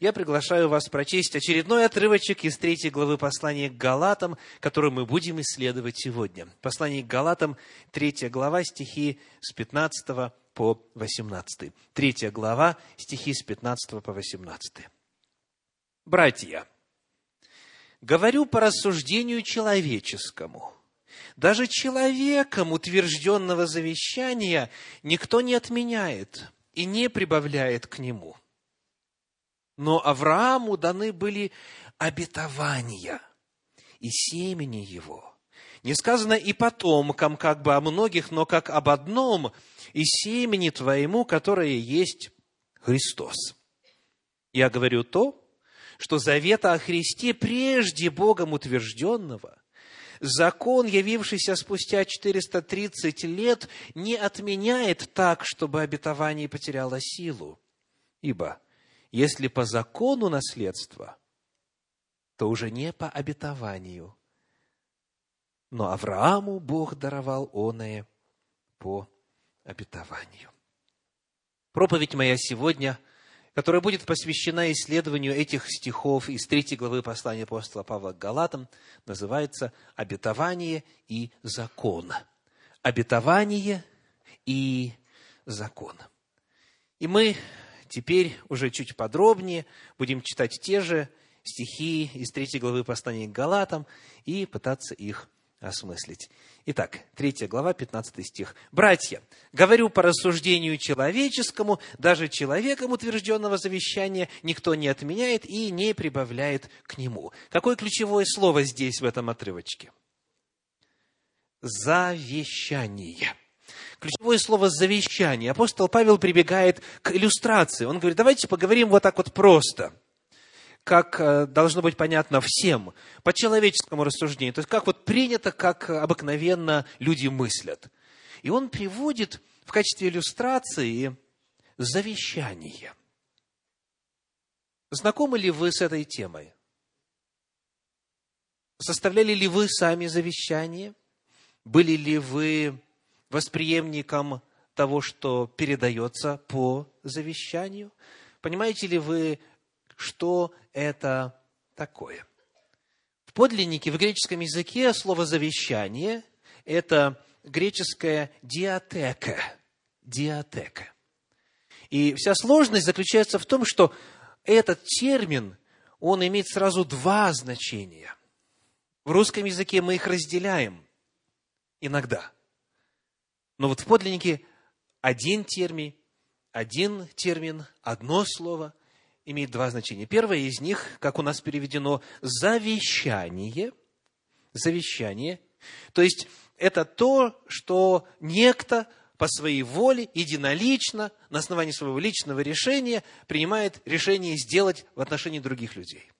я приглашаю вас прочесть очередной отрывочек из третьей главы послания к Галатам, который мы будем исследовать сегодня. Послание к Галатам, третья глава, стихи с 15 по 18. Третья глава, стихи с 15 по 18. Братья, говорю по рассуждению человеческому. Даже человеком утвержденного завещания никто не отменяет и не прибавляет к нему – но Аврааму даны были обетования и семени его. Не сказано и потомкам, как бы о многих, но как об одном, и семени твоему, которое есть Христос. Я говорю то, что завета о Христе прежде Богом утвержденного, закон, явившийся спустя 430 лет, не отменяет так, чтобы обетование потеряло силу. Ибо если по закону наследство, то уже не по обетованию. Но Аврааму Бог даровал оное по обетованию. Проповедь моя сегодня, которая будет посвящена исследованию этих стихов из третьей главы послания апостола Павла к Галатам, называется «Обетование и закон». Обетование и закон. И мы Теперь уже чуть подробнее будем читать те же стихи из третьей главы послания к Галатам и пытаться их осмыслить. Итак, третья глава, 15 стих. «Братья, говорю по рассуждению человеческому, даже человеком утвержденного завещания никто не отменяет и не прибавляет к нему». Какое ключевое слово здесь, в этом отрывочке? Завещание ключевое слово «завещание». Апостол Павел прибегает к иллюстрации. Он говорит, давайте поговорим вот так вот просто как э, должно быть понятно всем, по человеческому рассуждению. То есть, как вот принято, как обыкновенно люди мыслят. И он приводит в качестве иллюстрации завещание. Знакомы ли вы с этой темой? Составляли ли вы сами завещание? Были ли вы восприемником того, что передается по завещанию. Понимаете ли вы, что это такое? В подлиннике, в греческом языке слово «завещание» – это греческое «диатека». Диатека. И вся сложность заключается в том, что этот термин, он имеет сразу два значения. В русском языке мы их разделяем иногда – но вот в подлиннике один термин, один термин, одно слово имеет два значения. Первое из них, как у нас переведено, завещание. Завещание. То есть, это то, что некто по своей воле, единолично, на основании своего личного решения, принимает решение сделать в отношении других людей.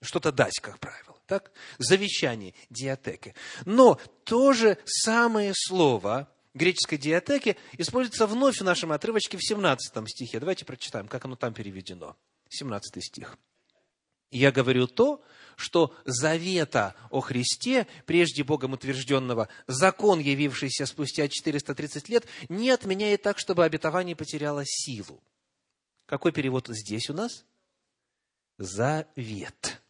Что-то дать, как правило. Так? Завещание, диатеки. Но то же самое слово греческой диатеки используется вновь в нашем отрывочке в 17 стихе. Давайте прочитаем, как оно там переведено. 17 стих. «Я говорю то, что завета о Христе, прежде Богом утвержденного, закон, явившийся спустя 430 лет, не отменяет так, чтобы обетование потеряло силу». Какой перевод здесь у нас? Завет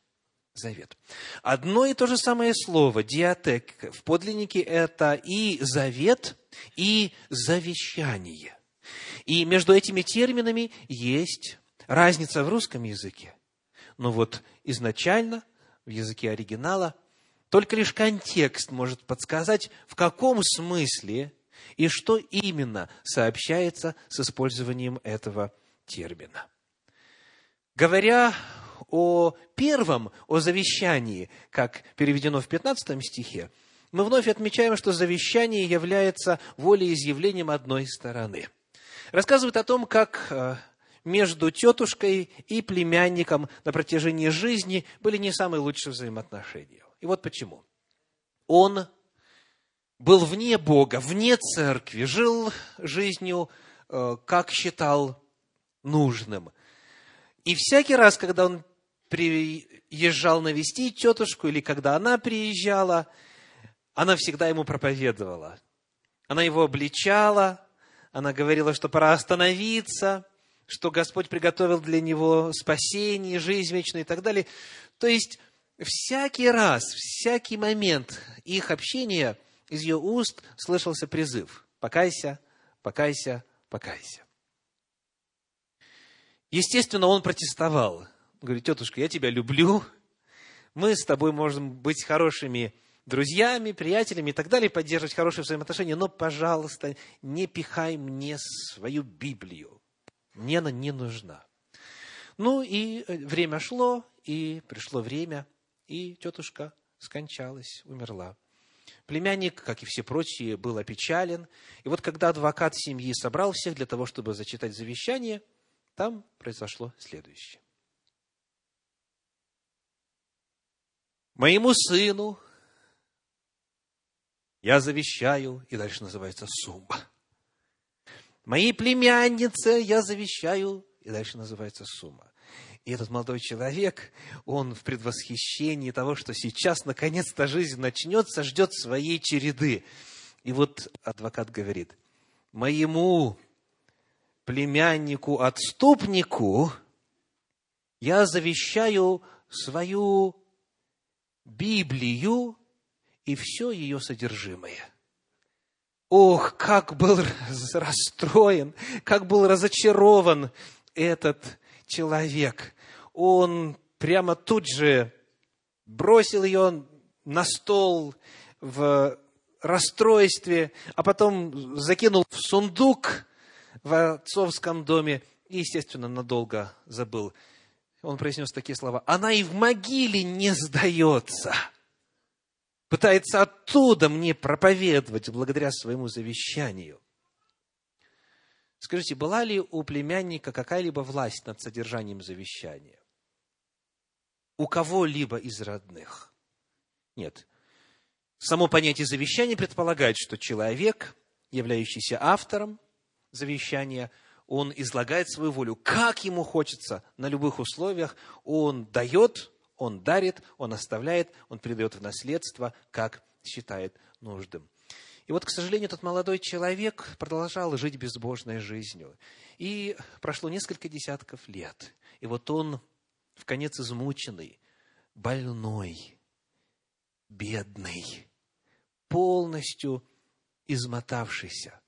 завет. Одно и то же самое слово, диатек, в подлиннике это и завет, и завещание. И между этими терминами есть разница в русском языке. Но вот изначально в языке оригинала только лишь контекст может подсказать, в каком смысле и что именно сообщается с использованием этого термина. Говоря о первом, о завещании, как переведено в 15 стихе, мы вновь отмечаем, что завещание является волеизъявлением одной стороны. Рассказывает о том, как э, между тетушкой и племянником на протяжении жизни были не самые лучшие взаимоотношения. И вот почему. Он был вне Бога, вне церкви, жил жизнью, э, как считал нужным. И всякий раз, когда он приезжал навестить тетушку, или когда она приезжала, она всегда ему проповедовала. Она его обличала, она говорила, что пора остановиться, что Господь приготовил для него спасение, жизнь вечную и так далее. То есть, всякий раз, всякий момент их общения из ее уст слышался призыв «покайся, покайся, покайся». Естественно, он протестовал. Говорит, тетушка, я тебя люблю, мы с тобой можем быть хорошими друзьями, приятелями и так далее, поддерживать хорошие взаимоотношения, но, пожалуйста, не пихай мне свою Библию. Мне она не нужна. Ну и э, время шло, и пришло время, и тетушка скончалась, умерла. Племянник, как и все прочие, был опечален. И вот когда адвокат семьи собрал всех для того, чтобы зачитать завещание, там произошло следующее. Моему сыну я завещаю, и дальше называется сумма. Моей племяннице я завещаю, и дальше называется сумма. И этот молодой человек, он в предвосхищении того, что сейчас наконец-то жизнь начнется, ждет своей череды. И вот адвокат говорит, моему племяннику-отступнику я завещаю свою Библию и все ее содержимое. Ох, как был расстроен, как был разочарован этот человек. Он прямо тут же бросил ее на стол в расстройстве, а потом закинул в сундук в отцовском доме и, естественно, надолго забыл он произнес такие слова, она и в могиле не сдается. Пытается оттуда мне проповедовать благодаря своему завещанию. Скажите, была ли у племянника какая-либо власть над содержанием завещания? У кого-либо из родных? Нет. Само понятие завещания предполагает, что человек, являющийся автором завещания, он излагает свою волю, как ему хочется, на любых условиях. Он дает, он дарит, он оставляет, он передает в наследство, как считает нужным. И вот, к сожалению, этот молодой человек продолжал жить безбожной жизнью. И прошло несколько десятков лет. И вот он, в конец измученный, больной, бедный, полностью измотавшийся,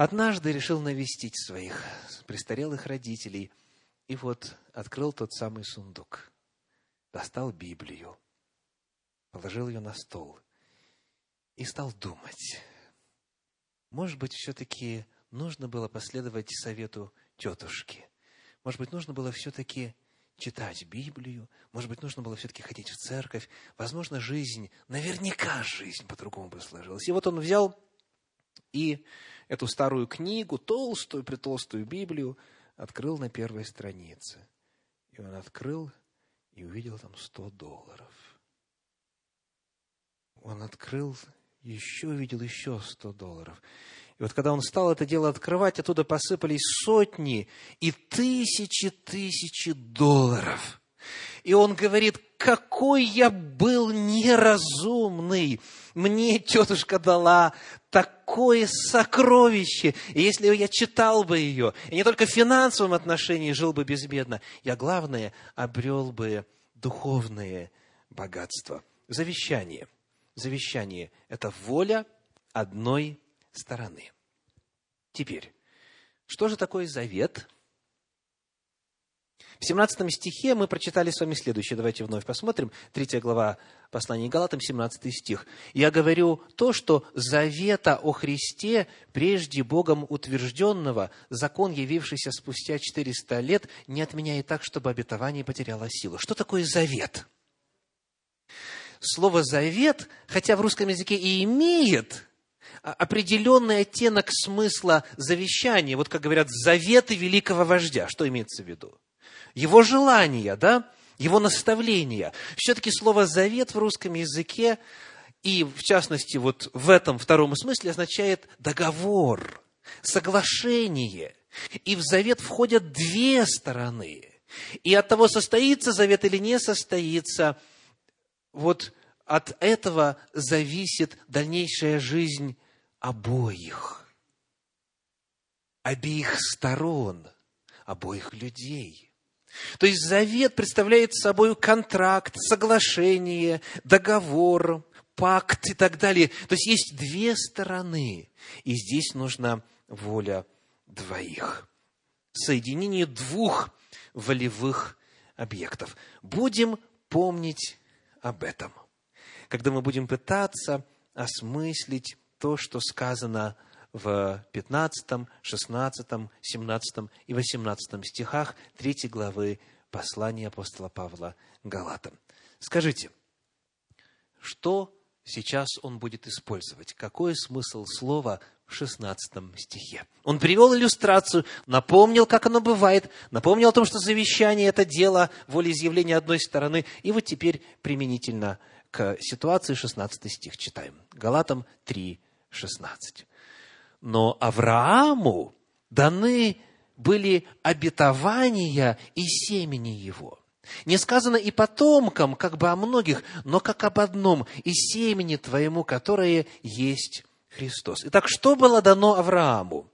однажды решил навестить своих престарелых родителей. И вот открыл тот самый сундук, достал Библию, положил ее на стол и стал думать. Может быть, все-таки нужно было последовать совету тетушки. Может быть, нужно было все-таки читать Библию. Может быть, нужно было все-таки ходить в церковь. Возможно, жизнь, наверняка жизнь по-другому бы сложилась. И вот он взял и эту старую книгу, толстую, притолстую Библию, открыл на первой странице. И он открыл и увидел там 100 долларов. Он открыл, еще увидел еще 100 долларов. И вот когда он стал это дело открывать, оттуда посыпались сотни и тысячи тысячи долларов – и он говорит, какой я был неразумный. Мне тетушка дала такое сокровище. И если я читал бы ее, и не только в финансовом отношении жил бы безбедно, я, главное, обрел бы духовное богатство. Завещание. Завещание – это воля одной стороны. Теперь, что же такое завет – в 17 стихе мы прочитали с вами следующее. Давайте вновь посмотрим. Третья глава послания Галатам, 17 стих. «Я говорю то, что завета о Христе, прежде Богом утвержденного, закон, явившийся спустя 400 лет, не отменяет так, чтобы обетование потеряло силу». Что такое завет? Слово «завет», хотя в русском языке и имеет определенный оттенок смысла завещания, вот как говорят, заветы великого вождя. Что имеется в виду? Его желания, да, его наставления. Все-таки слово «завет» в русском языке, и в частности вот в этом втором смысле означает договор, соглашение. И в завет входят две стороны. И от того, состоится завет или не состоится, вот от этого зависит дальнейшая жизнь обоих, обеих сторон – обоих людей. То есть завет представляет собой контракт, соглашение, договор, пакт и так далее. То есть есть две стороны, и здесь нужна воля двоих. Соединение двух волевых объектов. Будем помнить об этом, когда мы будем пытаться осмыслить то, что сказано в 15, 16, 17 и 18 стихах 3 главы послания апостола Павла Галатам. Скажите, что сейчас он будет использовать? Какой смысл слова в 16 стихе? Он привел иллюстрацию, напомнил, как оно бывает, напомнил о том, что завещание – это дело волеизъявления одной стороны, и вот теперь применительно к ситуации 16 стих читаем. Галатам 3, 16. Но Аврааму даны были обетования и семени его. Не сказано и потомкам, как бы о многих, но как об одном, и семени твоему, которое есть Христос. Итак, что было дано Аврааму?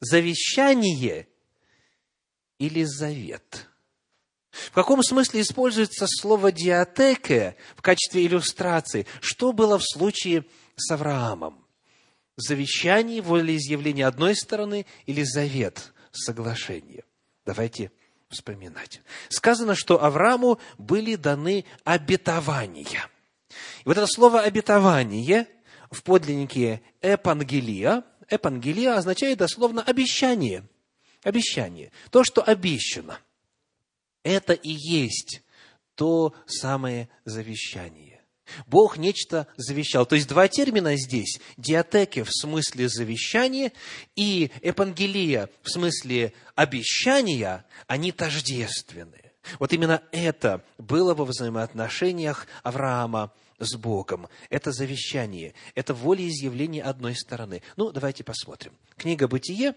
Завещание или завет? В каком смысле используется слово «диатеке» в качестве иллюстрации? Что было в случае с Авраамом? Завещание, волеизъявление одной стороны или завет, соглашение? Давайте вспоминать. Сказано, что Аврааму были даны обетования. И вот это слово «обетование» в подлиннике «эпангелия», «эпангелия» означает дословно «обещание», «обещание», то, что обещано – это и есть то самое завещание. Бог нечто завещал. То есть два термина здесь. Диатеки в смысле завещания и эпангелия в смысле обещания, они тождественны. Вот именно это было во взаимоотношениях Авраама с Богом. Это завещание, это волеизъявление одной стороны. Ну, давайте посмотрим. Книга «Бытие»,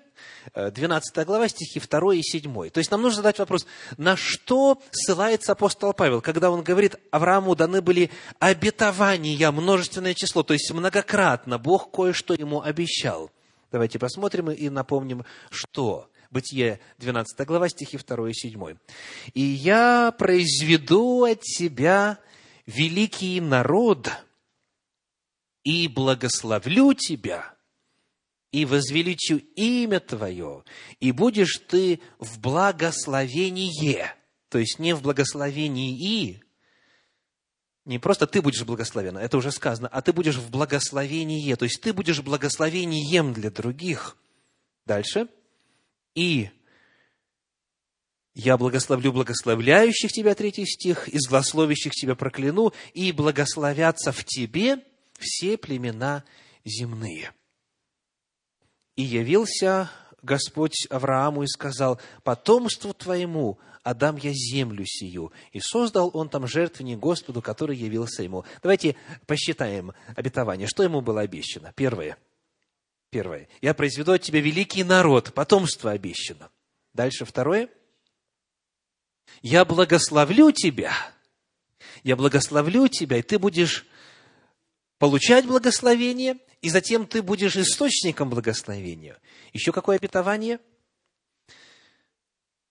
12 э, глава, стихи 2 и 7. То есть нам нужно задать вопрос, на что ссылается апостол Павел, когда он говорит, Аврааму даны были обетования, множественное число, то есть многократно Бог кое-что ему обещал. Давайте посмотрим и напомним, что. Бытие, 12 глава, стихи 2 и 7. «И я произведу от тебя великий народ, и благословлю тебя, и возвеличу имя твое, и будешь ты в благословении, то есть не в благословении, не просто ты будешь благословен, это уже сказано, а ты будешь в благословении, то есть ты будешь благословением для других. Дальше. И я благословлю благословляющих тебя, третий стих, и злословящих тебя прокляну, и благословятся в тебе все племена земные. И явился Господь Аврааму и сказал, потомству твоему отдам я землю сию. И создал он там жертвенник Господу, который явился ему. Давайте посчитаем обетование. Что ему было обещано? Первое. Первое. Я произведу от тебя великий народ. Потомство обещано. Дальше второе – я благословлю тебя, я благословлю тебя, и ты будешь получать благословение, и затем ты будешь источником благословения. Еще какое обетование?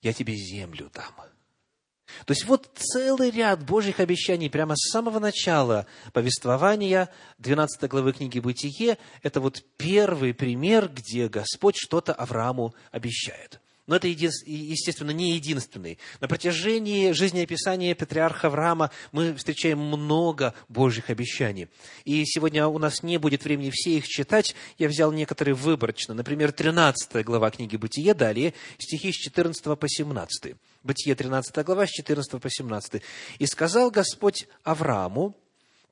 Я тебе землю дам. То есть вот целый ряд Божьих обещаний прямо с самого начала повествования 12 главы книги «Бытие» – это вот первый пример, где Господь что-то Аврааму обещает. Но это, естественно, не единственный. На протяжении жизнеописания патриарха Авраама мы встречаем много Божьих обещаний. И сегодня у нас не будет времени все их читать. Я взял некоторые выборочно. Например, 13 глава книги «Бытие», далее стихи с 14 по 17. Бытие, 13 глава, с 14 по 17. «И сказал Господь Аврааму,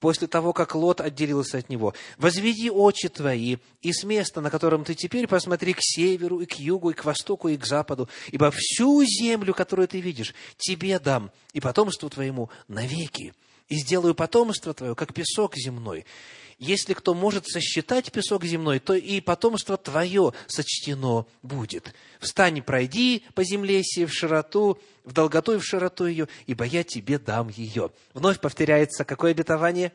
после того, как Лот отделился от него. «Возведи очи твои, и с места, на котором ты теперь, посмотри к северу, и к югу, и к востоку, и к западу, ибо всю землю, которую ты видишь, тебе дам, и потомству твоему навеки, и сделаю потомство твое, как песок земной. Если кто может сосчитать песок земной, то и потомство твое сочтено будет. Встань, пройди по земле сей в широту, в долготу и в широту ее, ибо я тебе дам ее». Вновь повторяется какое обетование?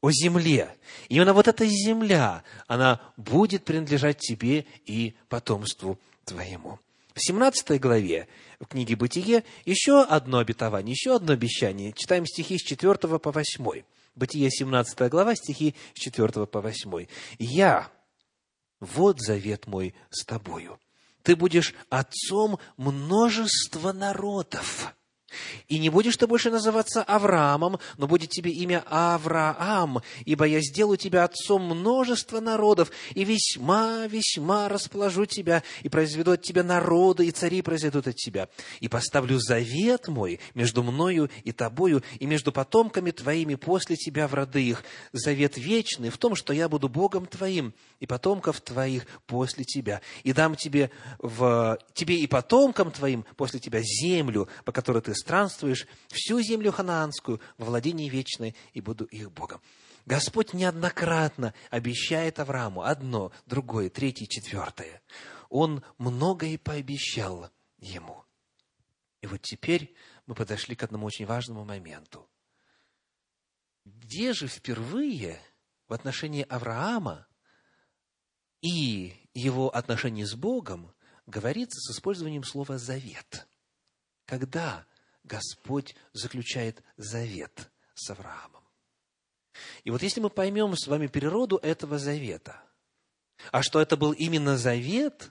О земле. Именно вот эта земля, она будет принадлежать тебе и потомству твоему. В 17 главе в книге «Бытие» еще одно обетование, еще одно обещание. Читаем стихи с 4 по 8. Бытие, 17 глава, стихи с 4 по 8. «Я, вот завет мой с тобою. Ты будешь отцом множества народов» И не будешь ты больше называться Авраамом, но будет тебе имя Авраам, ибо я сделаю тебя отцом множества народов, и весьма-весьма расположу тебя, и произведу от тебя народы, и цари произойдут от тебя. И поставлю завет мой между мною и тобою, и между потомками твоими после тебя в роды их. Завет вечный в том, что я буду Богом твоим, и потомков твоих после тебя. И дам тебе, в, тебе и потомкам твоим после тебя землю, по которой ты странствуешь, всю землю ханаанскую во владении вечной, и буду их Богом. Господь неоднократно обещает Аврааму одно, другое, третье, четвертое. Он многое пообещал ему. И вот теперь мы подошли к одному очень важному моменту. Где же впервые в отношении Авраама и его отношений с Богом говорится с использованием слова «завет». Когда Господь заключает завет с Авраамом. И вот если мы поймем с вами природу этого завета, а что это был именно завет,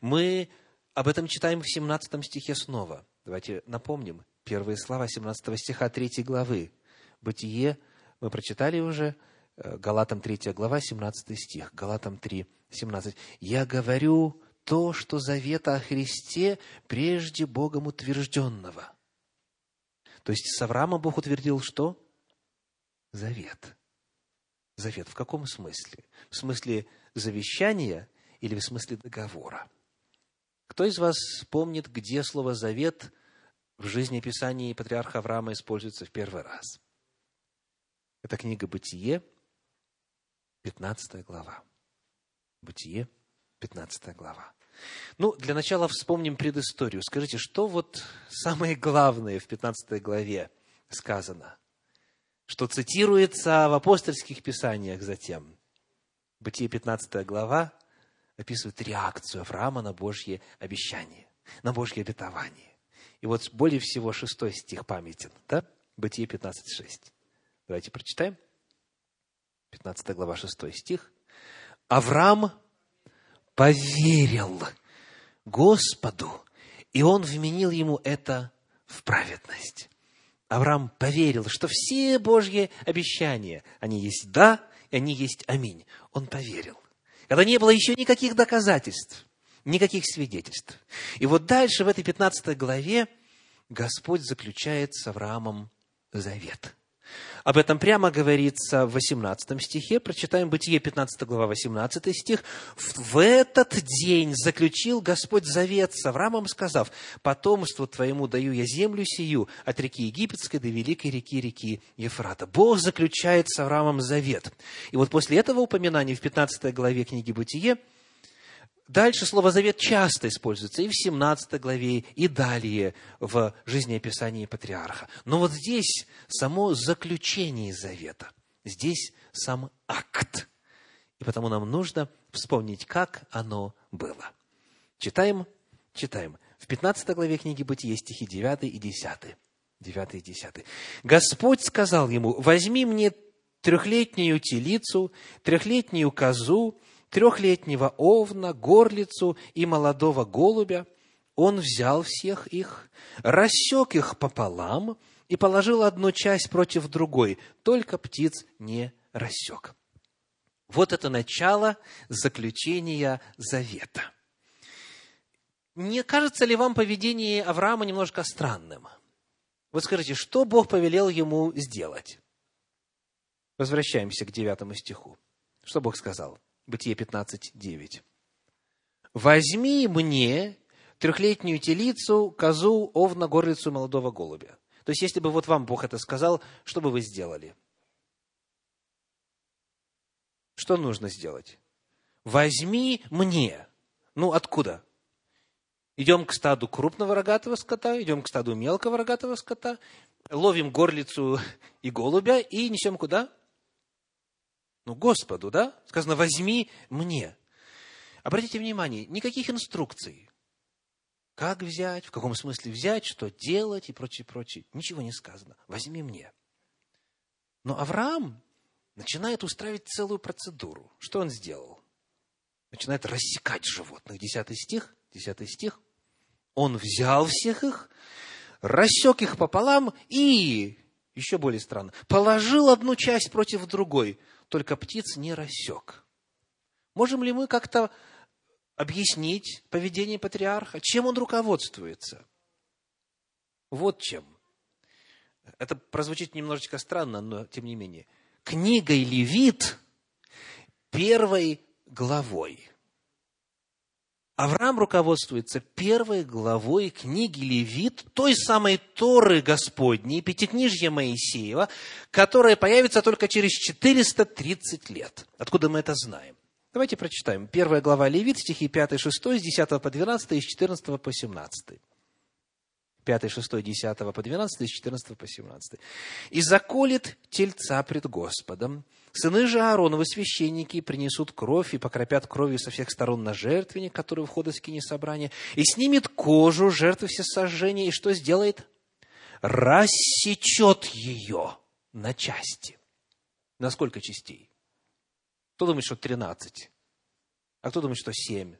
мы об этом читаем в 17 стихе снова. Давайте напомним первые слова 17 стиха 3 главы. Бытие мы прочитали уже, э, Галатам 3 глава, 17 стих. Галатам 3, 17. «Я говорю то, что завета о Христе прежде Богом утвержденного. То есть с Авраама Бог утвердил что? Завет. Завет в каком смысле? В смысле завещания или в смысле договора? Кто из вас помнит, где слово «завет» в жизни Писания патриарха Авраама используется в первый раз? Это книга «Бытие», 15 глава. Бытие, 15 глава. Ну, для начала вспомним предысторию. Скажите, что вот самое главное в 15 главе сказано? Что цитируется в апостольских писаниях затем. Бытие 15 глава описывает реакцию Авраама на Божье обещание, на Божье обетование. И вот более всего шестой стих памятен, да? Бытие 15.6. Давайте прочитаем. 15 глава, 6 стих. Авраам поверил Господу, и он вменил ему это в праведность. Авраам поверил, что все Божьи обещания, они есть «да», и они есть «аминь». Он поверил. Когда не было еще никаких доказательств, никаких свидетельств. И вот дальше, в этой 15 главе, Господь заключает с Авраамом завет – об этом прямо говорится в 18 стихе. Прочитаем Бытие 15 глава, 18 стих. «В этот день заключил Господь завет с Авраамом, сказав, «Потомству твоему даю я землю сию от реки Египетской до великой реки, реки Ефрата». Бог заключает с Авраамом завет. И вот после этого упоминания в 15 главе книги Бытие – Дальше слово «завет» часто используется и в 17 главе, и далее в жизнеописании патриарха. Но вот здесь само заключение завета, здесь сам акт. И потому нам нужно вспомнить, как оно было. Читаем, читаем. В 15 главе книги Бытия стихи 9 и 10. 9 и 10. «Господь сказал ему, возьми мне трехлетнюю телицу, трехлетнюю козу, трехлетнего овна, горлицу и молодого голубя, он взял всех их, рассек их пополам и положил одну часть против другой, только птиц не рассек. Вот это начало заключения завета. Не кажется ли вам поведение Авраама немножко странным? Вот скажите, что Бог повелел ему сделать? Возвращаемся к девятому стиху. Что Бог сказал? Бытие 15, 9. «Возьми мне трехлетнюю телицу, козу, овна, горлицу молодого голубя». То есть, если бы вот вам Бог это сказал, что бы вы сделали? Что нужно сделать? Возьми мне. Ну, откуда? Идем к стаду крупного рогатого скота, идем к стаду мелкого рогатого скота, ловим горлицу и голубя и несем куда? Ну, Господу, да? Сказано, возьми мне. Обратите внимание, никаких инструкций, Как взять, в каком смысле взять, что делать и прочее, прочее. Ничего не сказано. Возьми мне. Но Авраам начинает устраивать целую процедуру. Что он сделал? Начинает рассекать животных. Десятый стих. Десятый стих. Он взял всех их, рассек их пополам и, еще более странно, положил одну часть против другой, только птиц не рассек. Можем ли мы как-то объяснить поведение патриарха, чем он руководствуется. Вот чем. Это прозвучит немножечко странно, но тем не менее. Книгой Левит первой главой. Авраам руководствуется первой главой книги Левит, той самой Торы Господней, Пятикнижья Моисеева, которая появится только через 430 лет. Откуда мы это знаем? Давайте прочитаем. Первая глава Левит, стихи 5, 6, с 10 по 12 и с 14 по 17. 5, 6, 10 по 12 и с 14 по 17. «И заколет тельца пред Господом, сыны же Аароновы священники принесут кровь и покропят кровью со всех сторон на жертвенник, который входит в скине собрания, и снимет кожу жертвы всесожжения, и что сделает? Рассечет ее на части. На сколько частей? Кто думает, что 13? А кто думает, что 7?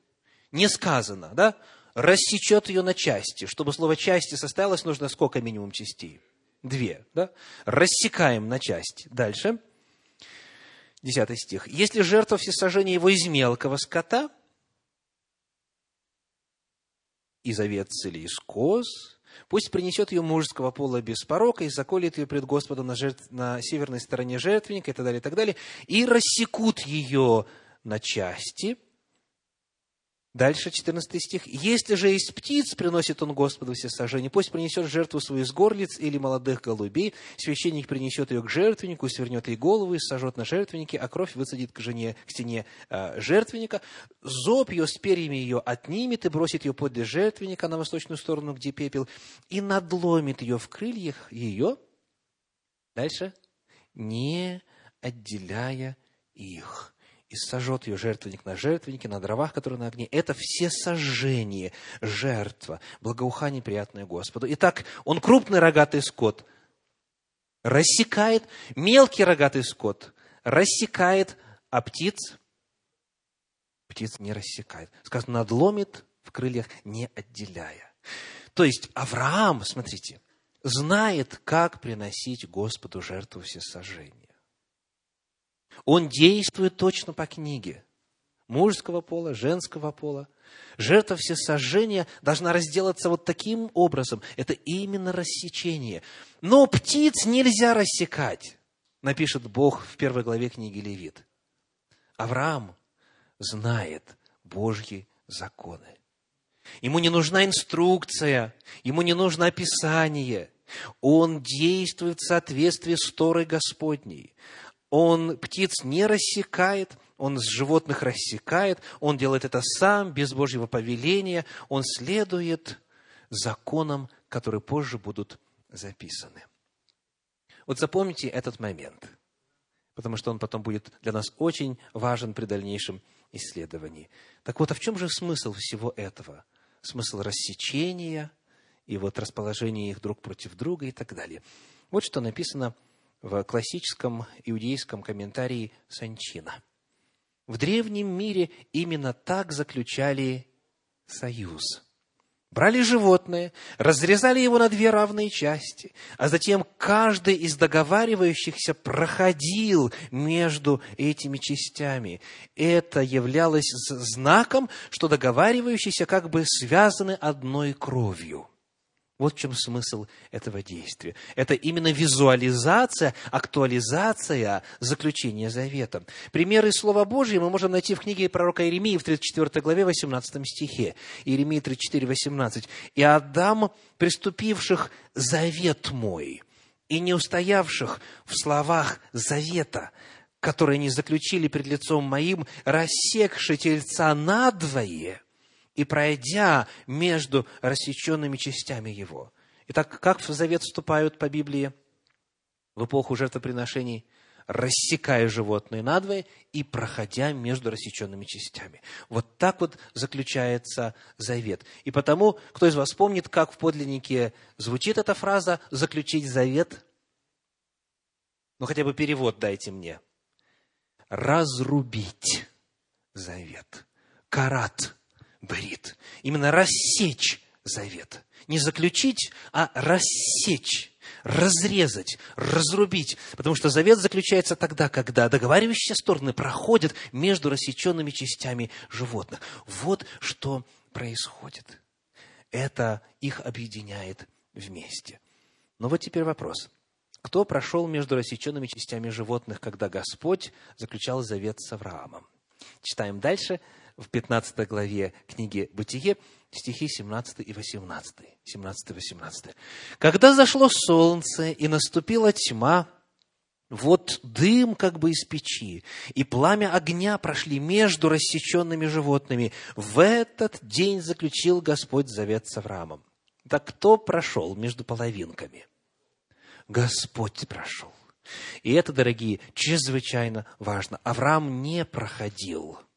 Не сказано, да? Рассечет ее на части. Чтобы слово части состоялось, нужно сколько минимум частей? Две, да? Рассекаем на части. Дальше. Десятый стих. Если жертва всесожжения его из мелкого скота, из овец или из коз, Пусть принесет ее мужеского пола без порока и заколет ее пред Господом на, жертв, на северной стороне жертвенника и так далее, и так далее. И рассекут ее на части – Дальше 14 стих. «Если же из птиц приносит он Господу все сожжения, пусть принесет жертву свою из горлиц или молодых голубей, священник принесет ее к жертвеннику, свернет ей голову и сожжет на жертвеннике, а кровь высадит к, жене, к стене э, жертвенника. Зоб ее с перьями ее отнимет и бросит ее подле жертвенника на восточную сторону, где пепел, и надломит ее в крыльях ее». Дальше. «Не отделяя их» и сожжет ее жертвенник на жертвеннике, на дровах, которые на огне. Это все сожжение, жертва, благоухание, приятное Господу. Итак, он крупный рогатый скот рассекает, мелкий рогатый скот рассекает, а птиц, птиц не рассекает. Сказано, надломит в крыльях, не отделяя. То есть Авраам, смотрите, знает, как приносить Господу жертву всесожжения. Он действует точно по книге. Мужского пола, женского пола. Жертва всесожжения должна разделаться вот таким образом. Это именно рассечение. Но птиц нельзя рассекать, напишет Бог в первой главе книги Левит. Авраам знает Божьи законы. Ему не нужна инструкция, ему не нужно описание. Он действует в соответствии с Торой Господней он птиц не рассекает, он с животных рассекает, он делает это сам, без Божьего повеления, он следует законам, которые позже будут записаны. Вот запомните этот момент, потому что он потом будет для нас очень важен при дальнейшем исследовании. Так вот, а в чем же смысл всего этого? Смысл рассечения и вот расположения их друг против друга и так далее. Вот что написано в классическом иудейском комментарии Санчина. В древнем мире именно так заключали союз. Брали животное, разрезали его на две равные части, а затем каждый из договаривающихся проходил между этими частями. Это являлось знаком, что договаривающиеся как бы связаны одной кровью – вот в чем смысл этого действия. Это именно визуализация, актуализация заключения завета. Примеры Слова Божьего мы можем найти в книге пророка Иеремии в 34 главе 18 стихе. Иеремии 34, 18. «И отдам приступивших завет мой, и не устоявших в словах завета, которые они заключили пред лицом моим, рассекши тельца надвое, и пройдя между рассеченными частями его. Итак, как в завет вступают по Библии в эпоху жертвоприношений? рассекая животное надвое и проходя между рассеченными частями. Вот так вот заключается завет. И потому, кто из вас помнит, как в подлиннике звучит эта фраза «заключить завет»? Ну, хотя бы перевод дайте мне. Разрубить завет. Карат брит. Именно рассечь завет. Не заключить, а рассечь разрезать, разрубить. Потому что завет заключается тогда, когда договаривающиеся стороны проходят между рассеченными частями животных. Вот что происходит. Это их объединяет вместе. Но вот теперь вопрос. Кто прошел между рассеченными частями животных, когда Господь заключал завет с Авраамом? Читаем дальше в 15 главе книги «Бытие», стихи 17 и 18. 17 и 18. «Когда зашло солнце, и наступила тьма, вот дым как бы из печи, и пламя огня прошли между рассеченными животными. В этот день заключил Господь завет с Авраамом. Так кто прошел между половинками? Господь прошел. И это, дорогие, чрезвычайно важно. Авраам не проходил –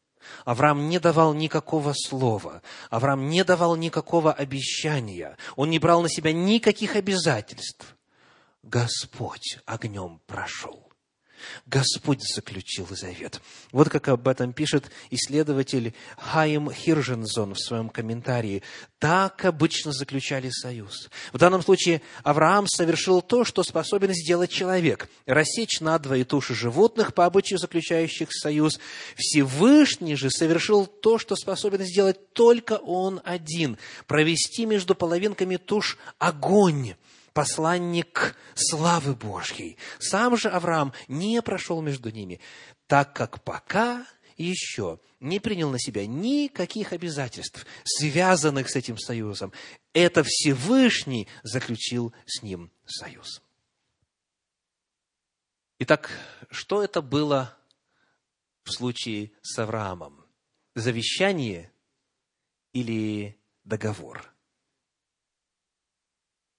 Авраам не давал никакого слова. Авраам не давал никакого обещания. Он не брал на себя никаких обязательств. Господь огнем прошел. Господь заключил завет. Вот как об этом пишет исследователь Хайм Хиржензон в своем комментарии. Так обычно заключали союз. В данном случае Авраам совершил то, что способен сделать человек. Рассечь надвое туши животных, по обычаю заключающих союз. Всевышний же совершил то, что способен сделать только он один. Провести между половинками туш огонь посланник славы Божьей. Сам же Авраам не прошел между ними, так как пока еще не принял на себя никаких обязательств, связанных с этим союзом. Это Всевышний заключил с ним союз. Итак, что это было в случае с Авраамом? Завещание или договор?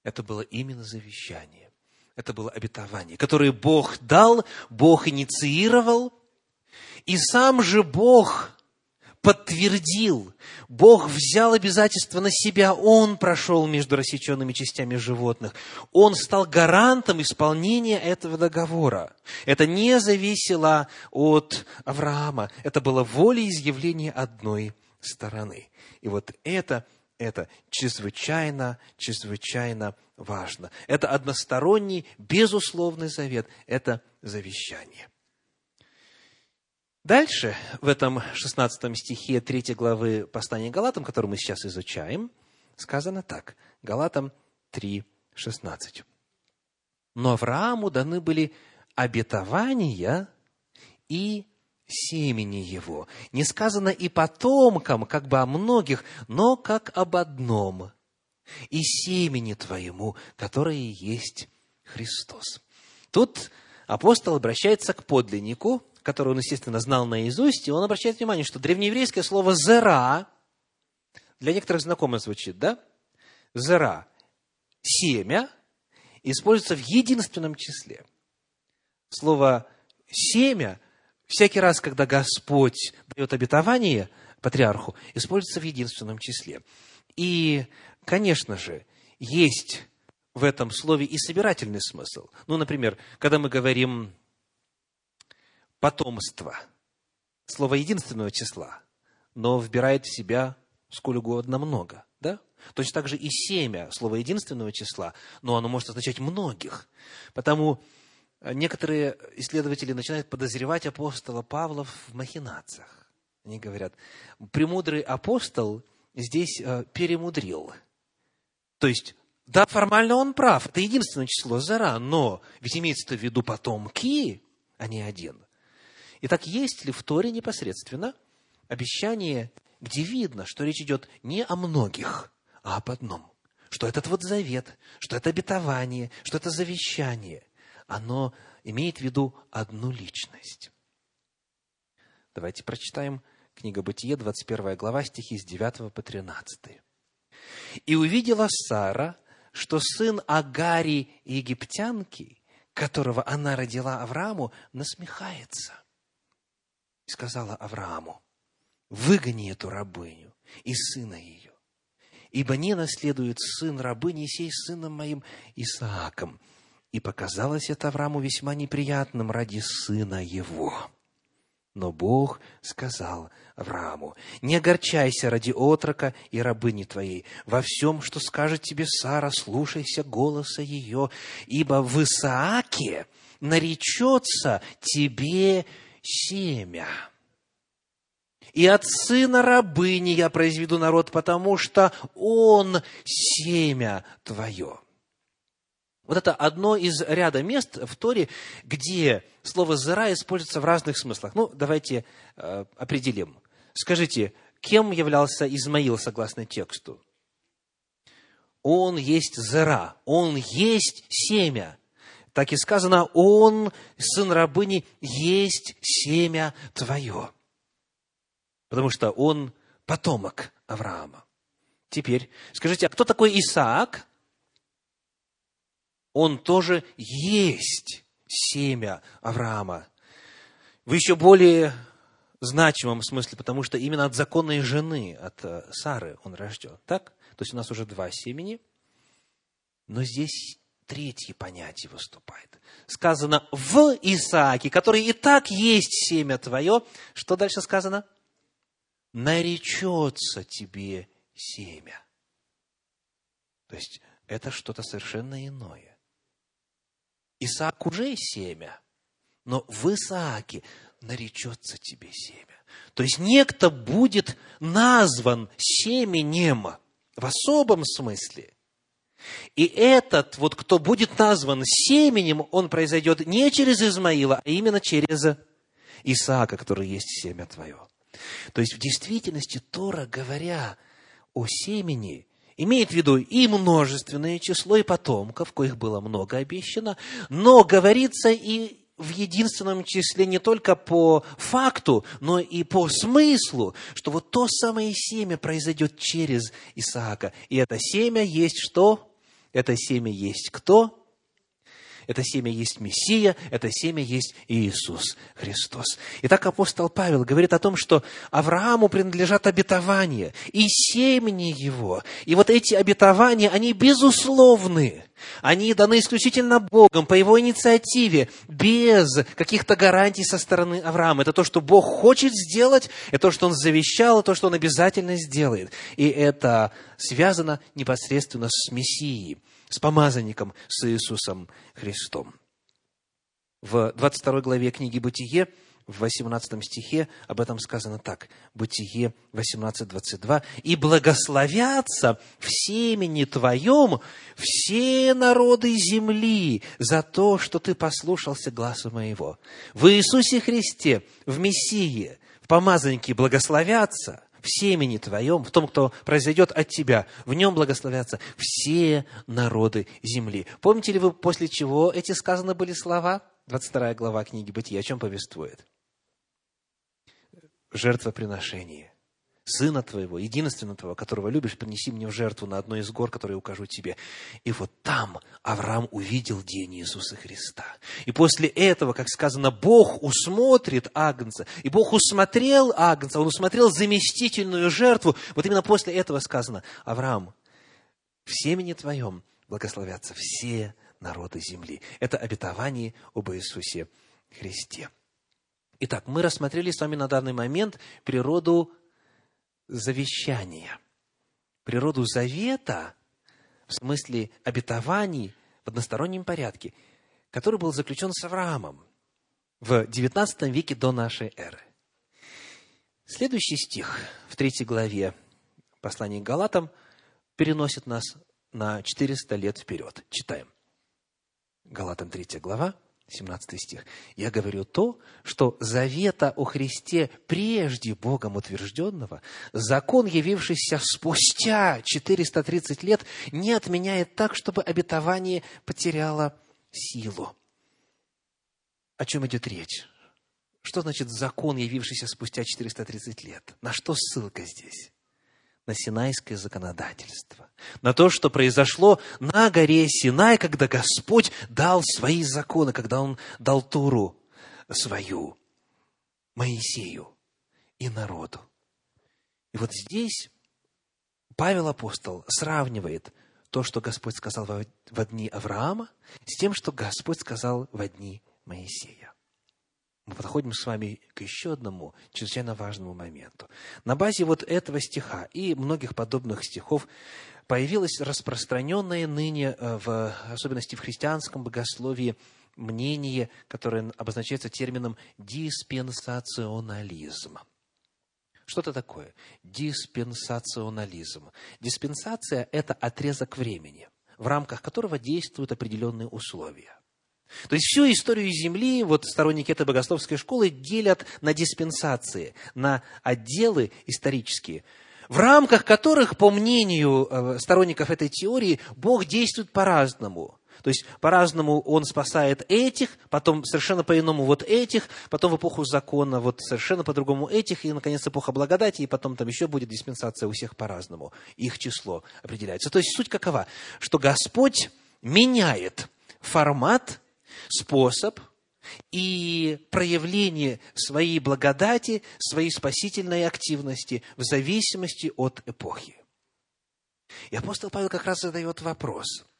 Это было именно завещание. Это было обетование, которое Бог дал, Бог инициировал, и сам же Бог подтвердил, Бог взял обязательства на себя, Он прошел между рассеченными частями животных, Он стал гарантом исполнения этого договора. Это не зависело от Авраама, это было волеизъявление одной стороны. И вот это – это чрезвычайно, чрезвычайно важно. Это односторонний, безусловный завет, это завещание. Дальше, в этом 16 стихе 3 главы послания Галатам, который мы сейчас изучаем, сказано так. Галатам 3, 16. Но Аврааму даны были обетования и семени его. Не сказано и потомкам, как бы о многих, но как об одном. И семени твоему, которое есть Христос. Тут апостол обращается к подлиннику, который он, естественно, знал наизусть, и он обращает внимание, что древнееврейское слово «зера» для некоторых знакомо звучит, да? «Зера» – семя, используется в единственном числе. Слово «семя» всякий раз, когда Господь дает обетование патриарху, используется в единственном числе. И, конечно же, есть в этом слове и собирательный смысл. Ну, например, когда мы говорим потомство, слово единственного числа, но вбирает в себя сколь угодно много, да? Точно так же и семя, слово единственного числа, но оно может означать многих. Потому некоторые исследователи начинают подозревать апостола Павла в махинациях. Они говорят, премудрый апостол здесь э, перемудрил. То есть, да, формально он прав, это единственное число зара, но ведь имеется в виду потомки, а не один. Итак, есть ли в Торе непосредственно обещание, где видно, что речь идет не о многих, а об одном? Что этот вот завет, что это обетование, что это завещание оно имеет в виду одну личность. Давайте прочитаем книга Бытие, 21 глава, стихи с 9 по 13. «И увидела Сара, что сын Агари египтянки, которого она родила Аврааму, насмехается. И сказала Аврааму, выгони эту рабыню и сына ее, ибо не наследует сын рабыни сей сыном моим Исааком. И показалось это Аврааму весьма неприятным ради сына его. Но Бог сказал Аврааму, не огорчайся ради отрока и рабыни твоей. Во всем, что скажет тебе Сара, слушайся голоса ее, ибо в Исааке наречется тебе семя. И от сына рабыни я произведу народ, потому что он семя твое. Вот это одно из ряда мест в Торе, где слово «зера» используется в разных смыслах. Ну, давайте э, определим. Скажите, кем являлся Измаил согласно тексту? Он есть зера, он есть семя. Так и сказано, он, сын рабыни, есть семя твое. Потому что он потомок Авраама. Теперь скажите, а кто такой Исаак? Он тоже есть семя Авраама. В еще более значимом смысле, потому что именно от законной жены, от э, Сары он рожден. Так? То есть у нас уже два семени, но здесь третье понятие выступает. Сказано в Исааке, который и так есть семя твое. Что дальше сказано? Наречется тебе семя. То есть это что-то совершенно иное. Исаак уже семя, но в Исааке наречется тебе семя. То есть некто будет назван семенем в особом смысле. И этот, вот кто будет назван семенем, он произойдет не через Измаила, а именно через Исаака, который есть семя твое. То есть в действительности Тора, говоря о семени, имеет в виду и множественное число, и потомков, коих было много обещано, но говорится и в единственном числе не только по факту, но и по смыслу, что вот то самое семя произойдет через Исаака. И это семя есть что? Это семя есть кто? Это семя есть Мессия, это семя есть Иисус Христос. Итак, апостол Павел говорит о том, что Аврааму принадлежат обетования и семени его. И вот эти обетования, они безусловны. Они даны исключительно Богом, по Его инициативе, без каких-то гарантий со стороны Авраама. Это то, что Бог хочет сделать, это то, что Он завещал, то, что Он обязательно сделает. И это связано непосредственно с Мессией с помазанником, с Иисусом Христом. В 22 главе книги «Бытие» в 18 стихе об этом сказано так. Бытие 18.22. «И благословятся в семени твоем все народы земли за то, что ты послушался глаза моего». В Иисусе Христе, в Мессии, в помазаннике благословятся – в семени твоем, в том, кто произойдет от тебя, в нем благословятся все народы земли. Помните ли вы, после чего эти сказаны были слова? 22 глава книги Бытия о чем повествует? Жертвоприношение сына твоего, единственного твоего, которого любишь, принеси мне в жертву на одной из гор, которые укажу тебе. И вот там Авраам увидел день Иисуса Христа. И после этого, как сказано, Бог усмотрит Агнца. И Бог усмотрел Агнца, Он усмотрел заместительную жертву. Вот именно после этого сказано, Авраам, в семени твоем благословятся все народы земли. Это обетование об Иисусе Христе. Итак, мы рассмотрели с вами на данный момент природу завещания, природу завета, в смысле обетований в одностороннем порядке, который был заключен с Авраамом в XIX веке до нашей эры. Следующий стих в третьей главе послания к Галатам переносит нас на 400 лет вперед. Читаем. Галатам 3 глава, 17 стих. «Я говорю то, что завета о Христе прежде Богом утвержденного, закон, явившийся спустя 430 лет, не отменяет так, чтобы обетование потеряло силу». О чем идет речь? Что значит закон, явившийся спустя 430 лет? На что ссылка здесь? На синайское законодательство, на то, что произошло на горе Синай, когда Господь дал свои законы, когда Он дал Туру свою Моисею и народу. И вот здесь Павел апостол сравнивает то, что Господь сказал во дни Авраама, с тем, что Господь сказал во дни Моисея. Мы подходим с вами к еще одному чрезвычайно важному моменту. На базе вот этого стиха и многих подобных стихов появилось распространенное ныне, э, в особенности в христианском богословии, мнение, которое обозначается термином диспенсационализм. Что это такое? Диспенсационализм. Диспенсация – это отрезок времени, в рамках которого действуют определенные условия. То есть всю историю Земли, вот сторонники этой богословской школы делят на диспенсации, на отделы исторические, в рамках которых, по мнению э, сторонников этой теории, Бог действует по-разному. То есть по-разному он спасает этих, потом совершенно по-иному вот этих, потом в эпоху закона вот совершенно по-другому этих, и, наконец, эпоха благодати, и потом там еще будет диспенсация у всех по-разному. Их число определяется. То есть суть какова? Что Господь меняет формат, способ и проявление своей благодати, своей спасительной активности в зависимости от эпохи. И апостол Павел как раз задает вопрос –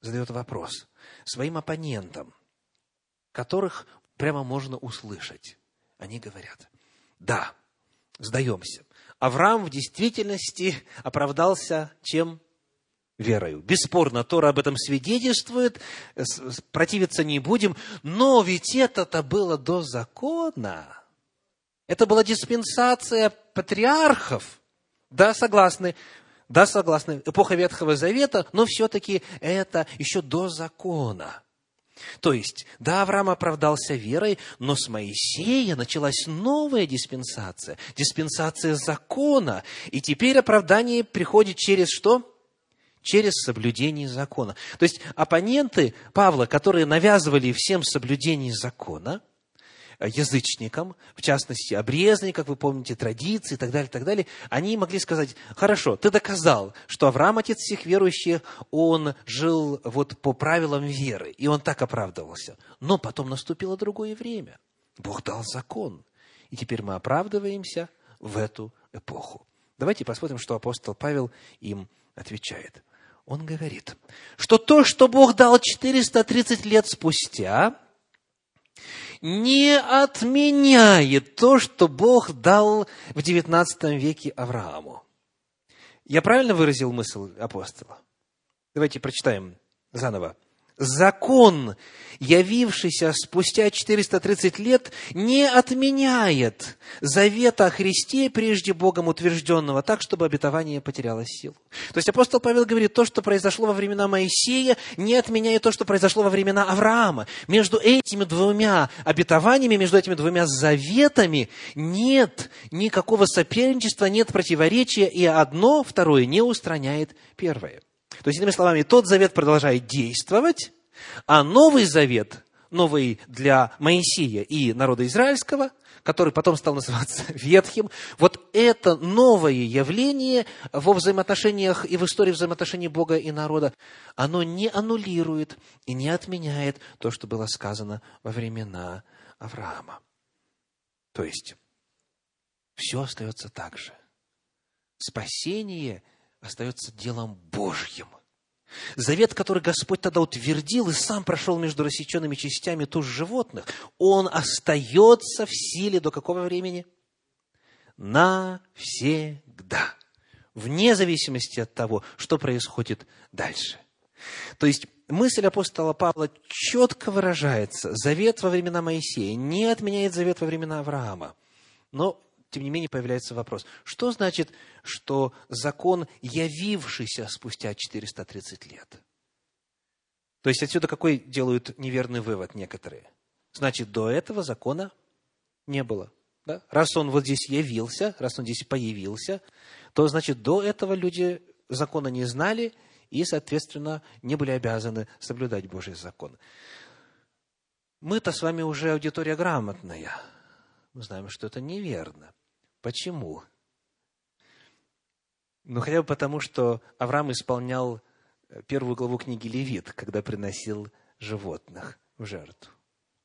задает вопрос своим оппонентам, которых прямо можно услышать. Они говорят, да, сдаемся. Авраам в действительности оправдался чем? Верою. Бесспорно, Тора об этом свидетельствует, противиться не будем, но ведь это-то было до закона. Это была диспенсация патриархов. Да, согласны. Да, согласны, эпоха Ветхого Завета, но все-таки это еще до закона. То есть, да, Авраам оправдался верой, но с Моисея началась новая диспенсация, диспенсация закона. И теперь оправдание приходит через что? Через соблюдение закона. То есть, оппоненты Павла, которые навязывали всем соблюдение закона – язычникам, в частности, обрезанные, как вы помните, традиции и так далее, и так далее, они могли сказать, хорошо, ты доказал, что Авраам, отец всех верующих, он жил вот по правилам веры, и он так оправдывался. Но потом наступило другое время. Бог дал закон. И теперь мы оправдываемся в эту эпоху. Давайте посмотрим, что апостол Павел им отвечает. Он говорит, что то, что Бог дал 430 лет спустя, не отменяет то, что Бог дал в XIX веке Аврааму. Я правильно выразил мысль апостола? Давайте прочитаем заново закон, явившийся спустя 430 лет, не отменяет завета о Христе, прежде Богом утвержденного, так, чтобы обетование потеряло силу. То есть апостол Павел говорит, то, что произошло во времена Моисея, не отменяет то, что произошло во времена Авраама. Между этими двумя обетованиями, между этими двумя заветами нет никакого соперничества, нет противоречия, и одно второе не устраняет первое. То есть, иными словами, тот завет продолжает действовать, а Новый Завет, новый для Моисея и народа израильского, который потом стал называться Ветхим, вот это новое явление во взаимоотношениях и в истории взаимоотношений Бога и народа, оно не аннулирует и не отменяет то, что было сказано во времена Авраама. То есть, все остается так же. Спасение остается делом Божьим. Завет, который Господь тогда утвердил и сам прошел между рассеченными частями туш животных, он остается в силе до какого времени? Навсегда. Вне зависимости от того, что происходит дальше. То есть, мысль апостола Павла четко выражается. Завет во времена Моисея не отменяет завет во времена Авраама. Но тем не менее, появляется вопрос, что значит, что закон, явившийся спустя 430 лет? То есть отсюда какой делают неверный вывод некоторые? Значит, до этого закона не было. Да? Раз он вот здесь явился, раз он здесь появился, то значит, до этого люди закона не знали и, соответственно, не были обязаны соблюдать Божий закон. Мы-то с вами уже аудитория грамотная. Мы знаем, что это неверно. Почему? Ну, хотя бы потому, что Авраам исполнял э, первую главу книги Левит, когда приносил животных в жертву.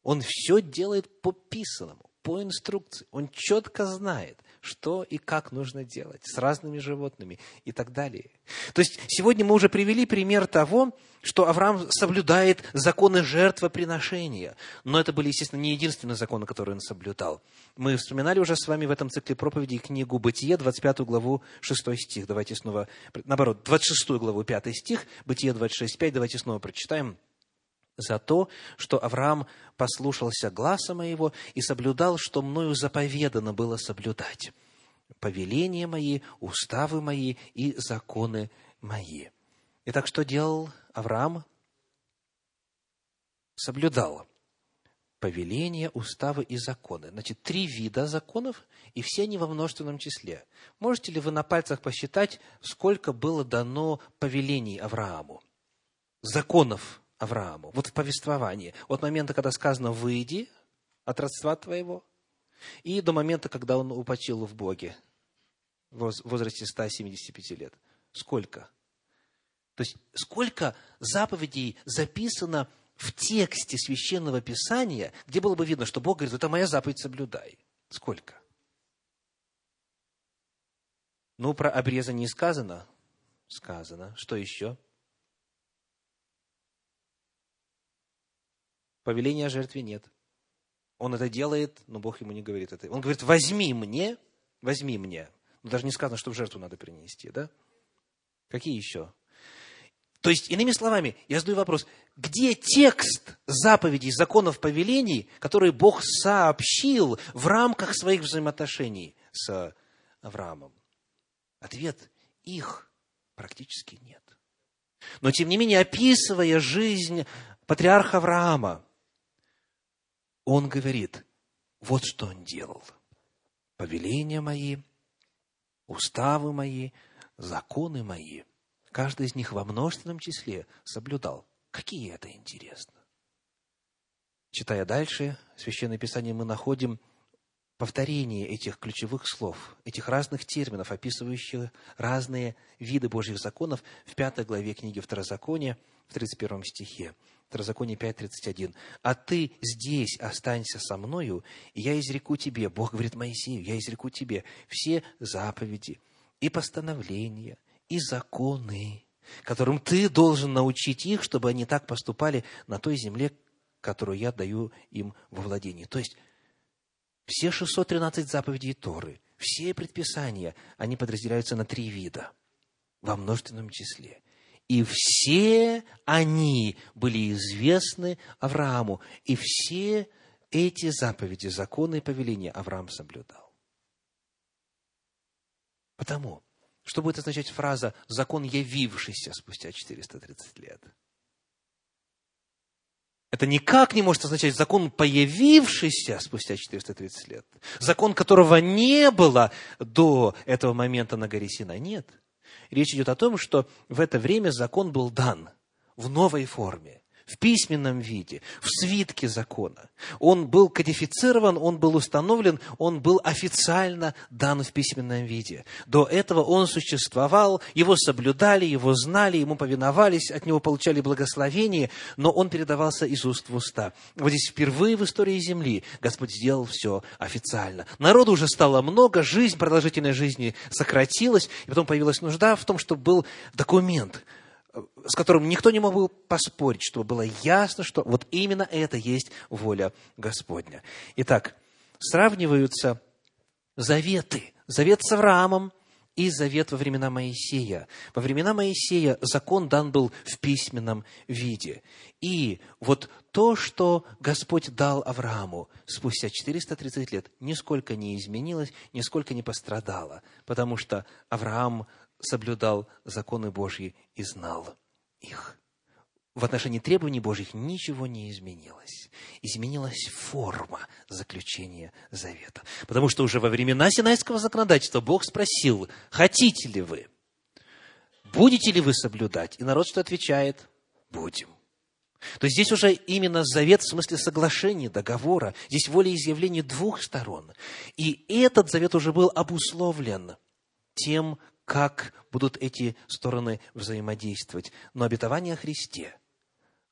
Он все делает по писанному, по инструкции. Он четко знает, что и как нужно делать с разными животными и так далее. То есть сегодня мы уже привели пример того, что Авраам соблюдает законы жертвоприношения. Но это были, естественно, не единственные законы, которые он соблюдал. Мы вспоминали уже с вами в этом цикле проповеди книгу «Бытие», 25 главу, 6 стих. Давайте снова, наоборот, 26 главу, 5 стих, «Бытие» 26, 5. Давайте снова прочитаем за то, что Авраам послушался гласа моего и соблюдал, что мною заповедано было соблюдать. Повеления мои, уставы мои и законы мои. Итак, что делал Авраам? Соблюдал повеления, уставы и законы. Значит, три вида законов, и все они во множественном числе. Можете ли вы на пальцах посчитать, сколько было дано повелений Аврааму? Законов Аврааму. Вот в повествовании. От момента, когда сказано «выйди от родства твоего», и до момента, когда он упочил в Боге в возрасте 175 лет. Сколько? То есть, сколько заповедей записано в тексте Священного Писания, где было бы видно, что Бог говорит, это моя заповедь, соблюдай. Сколько? Ну, про обрезание сказано? Сказано. Что еще? Повеления о жертве нет. Он это делает, но Бог ему не говорит это. Он говорит, возьми мне, возьми мне. Но даже не сказано, что в жертву надо принести, да? Какие еще? То есть, иными словами, я задаю вопрос, где текст заповедей, законов, повелений, которые Бог сообщил в рамках своих взаимоотношений с Авраамом? Ответ – их практически нет. Но, тем не менее, описывая жизнь патриарха Авраама, он говорит, вот что он делал. Повеления мои, уставы мои, законы мои – Каждый из них во множественном числе соблюдал. Какие это интересно? Читая дальше, Священное Писание мы находим повторение этих ключевых слов, этих разных терминов, описывающих разные виды Божьих законов в пятой главе книги Второзакония, в 31 стихе. Второзаконие 5.31. «А ты здесь останься со мною, и я изреку тебе, Бог говорит Моисею, я изреку тебе все заповеди и постановления, и законы, которым ты должен научить их, чтобы они так поступали на той земле, которую я даю им во владение. То есть, все 613 заповедей Торы, все предписания, они подразделяются на три вида во множественном числе. И все они были известны Аврааму, и все эти заповеди, законы и повеления Авраам соблюдал. Потому что будет означать фраза «закон, явившийся спустя 430 лет»? Это никак не может означать закон, появившийся спустя 430 лет. Закон, которого не было до этого момента на горе Сина. Нет. Речь идет о том, что в это время закон был дан в новой форме в письменном виде, в свитке закона. Он был кодифицирован, он был установлен, он был официально дан в письменном виде. До этого он существовал, его соблюдали, его знали, ему повиновались, от него получали благословение, но он передавался из уст в уста. Вот здесь впервые в истории Земли Господь сделал все официально. Народу уже стало много, жизнь, продолжительность жизни сократилась, и потом появилась нужда в том, чтобы был документ – с которым никто не мог бы поспорить, чтобы было ясно, что вот именно это есть воля Господня. Итак, сравниваются заветы. Завет с Авраамом и завет во времена Моисея. Во времена Моисея закон дан был в письменном виде. И вот то, что Господь дал Аврааму спустя 430 лет, нисколько не изменилось, нисколько не пострадало, потому что Авраам соблюдал законы Божьи и знал их. В отношении требований Божьих ничего не изменилось. Изменилась форма заключения завета. Потому что уже во времена Синайского законодательства Бог спросил, хотите ли вы, будете ли вы соблюдать? И народ что отвечает? Будем. То есть здесь уже именно завет в смысле соглашения, договора. Здесь волеизъявление двух сторон. И этот завет уже был обусловлен тем, как будут эти стороны взаимодействовать. Но обетование о Христе,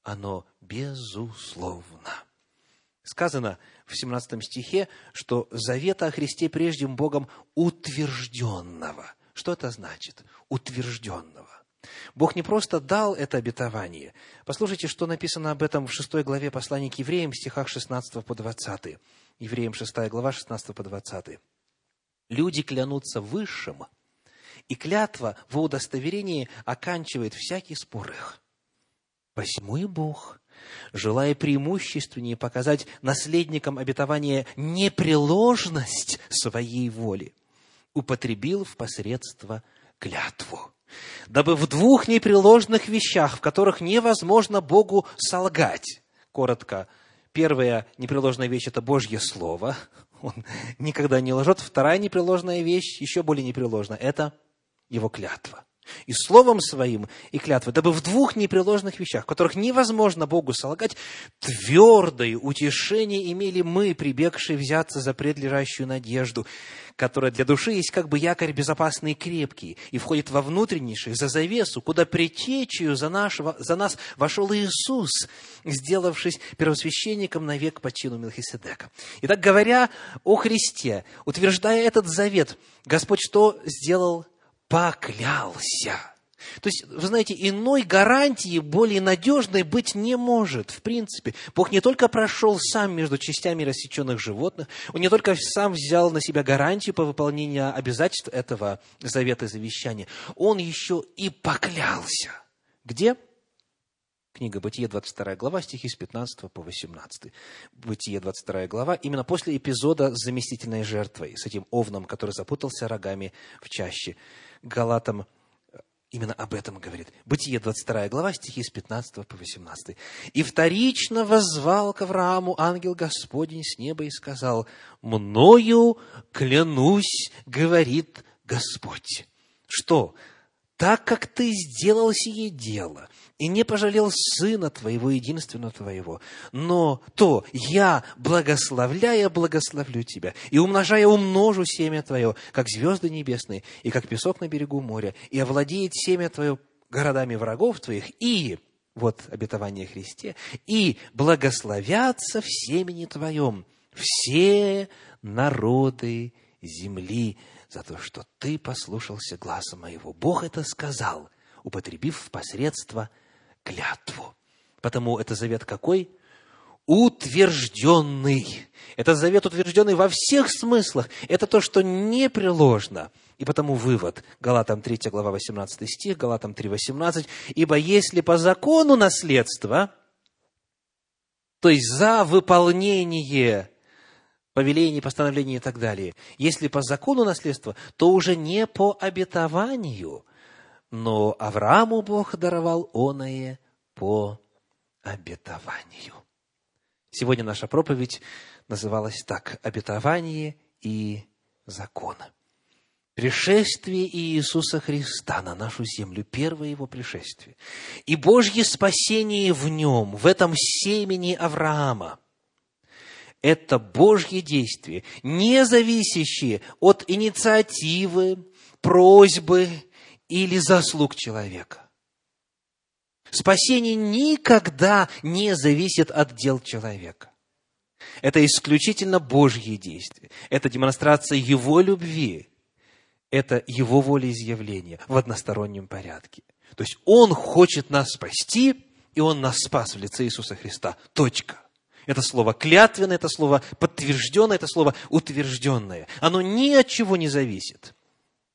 оно безусловно. Сказано в 17 стихе, что завета о Христе прежним Богом утвержденного. Что это значит? Утвержденного. Бог не просто дал это обетование. Послушайте, что написано об этом в 6 главе послания к евреям, в стихах 16 по 20. Евреям 6 глава, 16 по 20. «Люди клянутся высшим, и клятва в удостоверении оканчивает всякий спор их. Посему и Бог, желая преимущественнее показать наследникам обетования непреложность своей воли, употребил в посредство клятву, дабы в двух непреложных вещах, в которых невозможно Богу солгать, коротко, первая непреложная вещь – это Божье Слово, он никогда не лжет. Вторая непреложная вещь, еще более непреложная, это его клятва. И словом своим, и клятвой, дабы в двух непреложных вещах, которых невозможно Богу солгать, твердое утешение имели мы, прибегшие взяться за предлежащую надежду, которая для души есть как бы якорь безопасный и крепкий, и входит во внутреннейший, за завесу, куда притечью за, нашего, за нас вошел Иисус, сделавшись первосвященником навек по чину Мелхиседека. Итак, говоря о Христе, утверждая этот завет, Господь что сделал поклялся. То есть, вы знаете, иной гарантии более надежной быть не может, в принципе. Бог не только прошел сам между частями рассеченных животных, Он не только сам взял на себя гарантию по выполнению обязательств этого завета и завещания, Он еще и поклялся. Где? Книга Бытие, 22 глава, стихи с 15 по 18. Бытие, 22 глава, именно после эпизода с заместительной жертвой, с этим овном, который запутался рогами в чаще. Галатам э, именно об этом говорит. Бытие, 22 глава, стихи с 15 по 18. «И вторично воззвал к Аврааму ангел Господень с неба и сказал, «Мною клянусь, говорит Господь». Что? Так как ты сделал сие дело – и не пожалел сына твоего, единственного твоего. Но то я, благословляя, благословлю тебя, и умножая, умножу семя твое, как звезды небесные, и как песок на берегу моря, и овладеет семя твое городами врагов твоих, и, вот обетование Христе, и благословятся в семени твоем все народы земли, за то, что ты послушался глаза моего. Бог это сказал, употребив в посредство клятву. Потому это завет какой? Утвержденный. Это завет утвержденный во всех смыслах. Это то, что непреложно. И потому вывод. Галатам 3 глава 18 стих, Галатам 3, 18. «Ибо если по закону наследства, то есть за выполнение повелений, постановлений и так далее, если по закону наследства, то уже не по обетованию, но Аврааму Бог даровал оное по обетованию. Сегодня наша проповедь называлась так «Обетование и закон». Пришествие Иисуса Христа на нашу землю, первое Его пришествие, и Божье спасение в Нем, в этом семени Авраама – это Божье действие, не зависящее от инициативы, просьбы или заслуг человека. Спасение никогда не зависит от дел человека. Это исключительно Божье действие. Это демонстрация Его любви. Это Его волеизъявление в одностороннем порядке. То есть Он хочет нас спасти, и Он нас спас в лице Иисуса Христа. Точка. Это слово клятвенное, это слово подтвержденное, это слово утвержденное. Оно ни от чего не зависит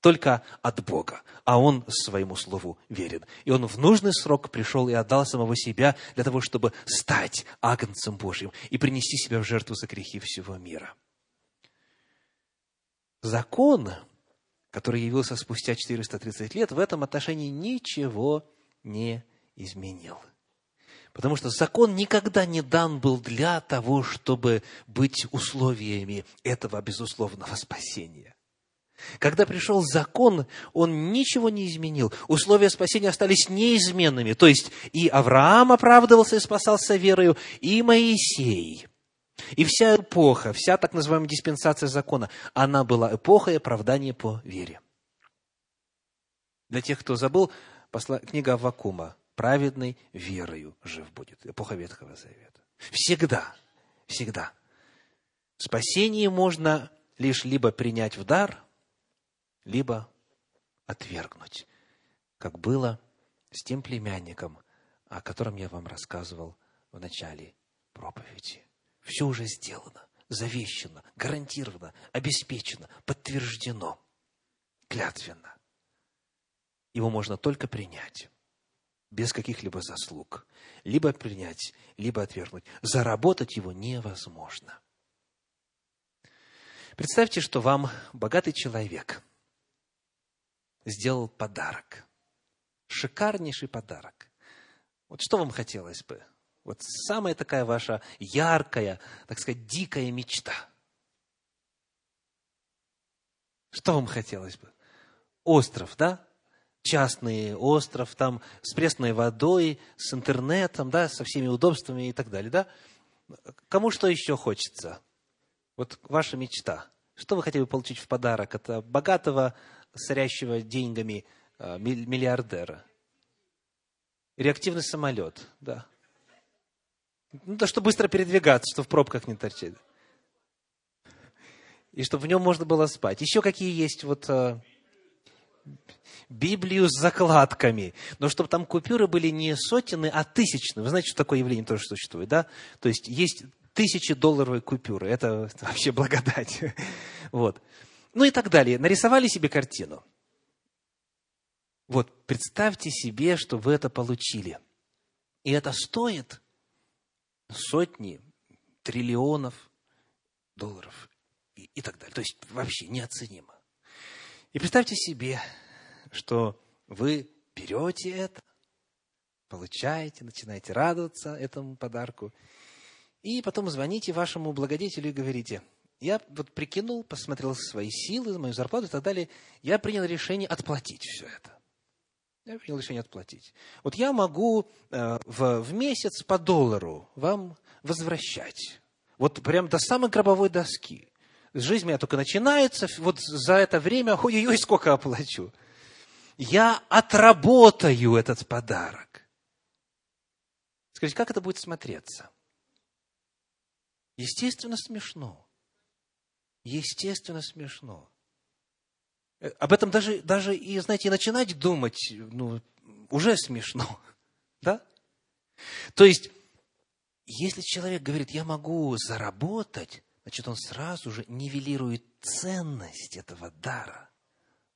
только от Бога, а Он своему слову верен. И Он в нужный срок пришел и отдал самого себя для того, чтобы стать агнцем Божьим и принести себя в жертву за грехи всего мира. Закон, который явился спустя 430 лет, в этом отношении ничего не изменил. Потому что закон никогда не дан был для того, чтобы быть условиями этого безусловного спасения. Когда пришел закон, он ничего не изменил. Условия спасения остались неизменными. То есть и Авраам оправдывался и спасался верою, и Моисей. И вся эпоха, вся так называемая диспенсация закона, она была эпохой оправдания по вере. Для тех, кто забыл, книга Аввакума «Праведный верою жив будет». Эпоха Ветхого Завета. Всегда, всегда. Спасение можно лишь либо принять в дар, либо отвергнуть, как было с тем племянником, о котором я вам рассказывал в начале проповеди. Все уже сделано, завещено, гарантировано, обеспечено, подтверждено, клятвенно. Его можно только принять, без каких-либо заслуг. Либо принять, либо отвергнуть. Заработать его невозможно. Представьте, что вам богатый человек сделал подарок. Шикарнейший подарок. Вот что вам хотелось бы? Вот самая такая ваша яркая, так сказать, дикая мечта. Что вам хотелось бы? Остров, да? Частный остров, там с пресной водой, с интернетом, да, со всеми удобствами и так далее, да? Кому что еще хочется? Вот ваша мечта. Что вы хотели бы получить в подарок от богатого, сорящего деньгами а, миллиардера? Реактивный самолет, да. Ну, да, чтобы быстро передвигаться, чтобы в пробках не торчать. И чтобы в нем можно было спать. Еще какие есть вот э, Библию с закладками. Но чтобы там купюры были не сотенные, а тысячные. Вы знаете, что такое явление тоже существует, да? То есть есть тысячи долларовые купюры. Это вообще благодать. Вот. Ну и так далее. Нарисовали себе картину. Вот, представьте себе, что вы это получили. И это стоит сотни, триллионов долларов и, и так далее. То есть вообще неоценимо. И представьте себе, что вы берете это, получаете, начинаете радоваться этому подарку, и потом звоните вашему благодетелю и говорите, я вот прикинул, посмотрел свои силы, мою зарплату и так далее, я принял решение отплатить все это. Я принял решение отплатить. Вот я могу э, в, в месяц по доллару вам возвращать. Вот прям до самой гробовой доски. Жизнь моя только начинается, вот за это время, ой-ой-ой, сколько оплачу. Я отработаю этот подарок. Скажите, как это будет смотреться? Естественно, смешно. Естественно, смешно. Э, об этом даже, даже и, знаете, начинать думать, ну, уже смешно. Да? То есть, если человек говорит, я могу заработать, значит, он сразу же нивелирует ценность этого дара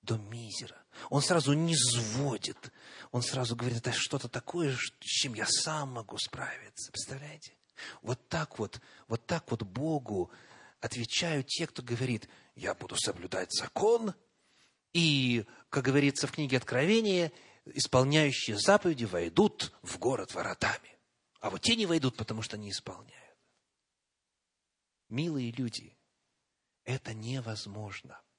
до мизера. Он сразу не сводит. Он сразу говорит, это что-то такое, с чем я сам могу справиться. Представляете? Вот так вот, вот так вот Богу отвечают те, кто говорит, я буду соблюдать закон, и, как говорится в книге Откровения, исполняющие заповеди войдут в город воротами. А вот те не войдут, потому что не исполняют. Милые люди, это невозможно –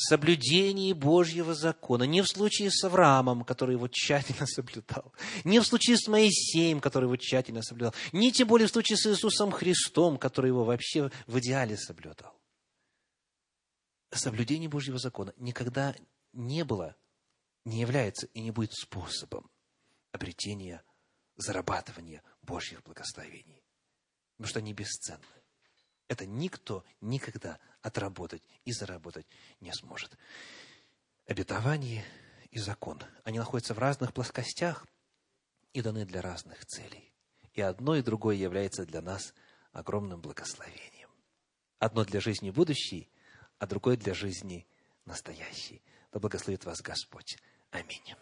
соблюдении Божьего закона, не в случае с Авраамом, который его тщательно соблюдал, не в случае с Моисеем, который его тщательно соблюдал, не тем более в случае с Иисусом Христом, который его вообще в идеале соблюдал. Соблюдение Божьего закона никогда не было, не является и не будет способом обретения, зарабатывания Божьих благословений. Потому что они бесценны. Это никто никогда отработать и заработать не сможет. Обетование и закон, они находятся в разных плоскостях и даны для разных целей. И одно и другое является для нас огромным благословением. Одно для жизни будущей, а другое для жизни настоящей. Да благословит вас Господь. Аминь.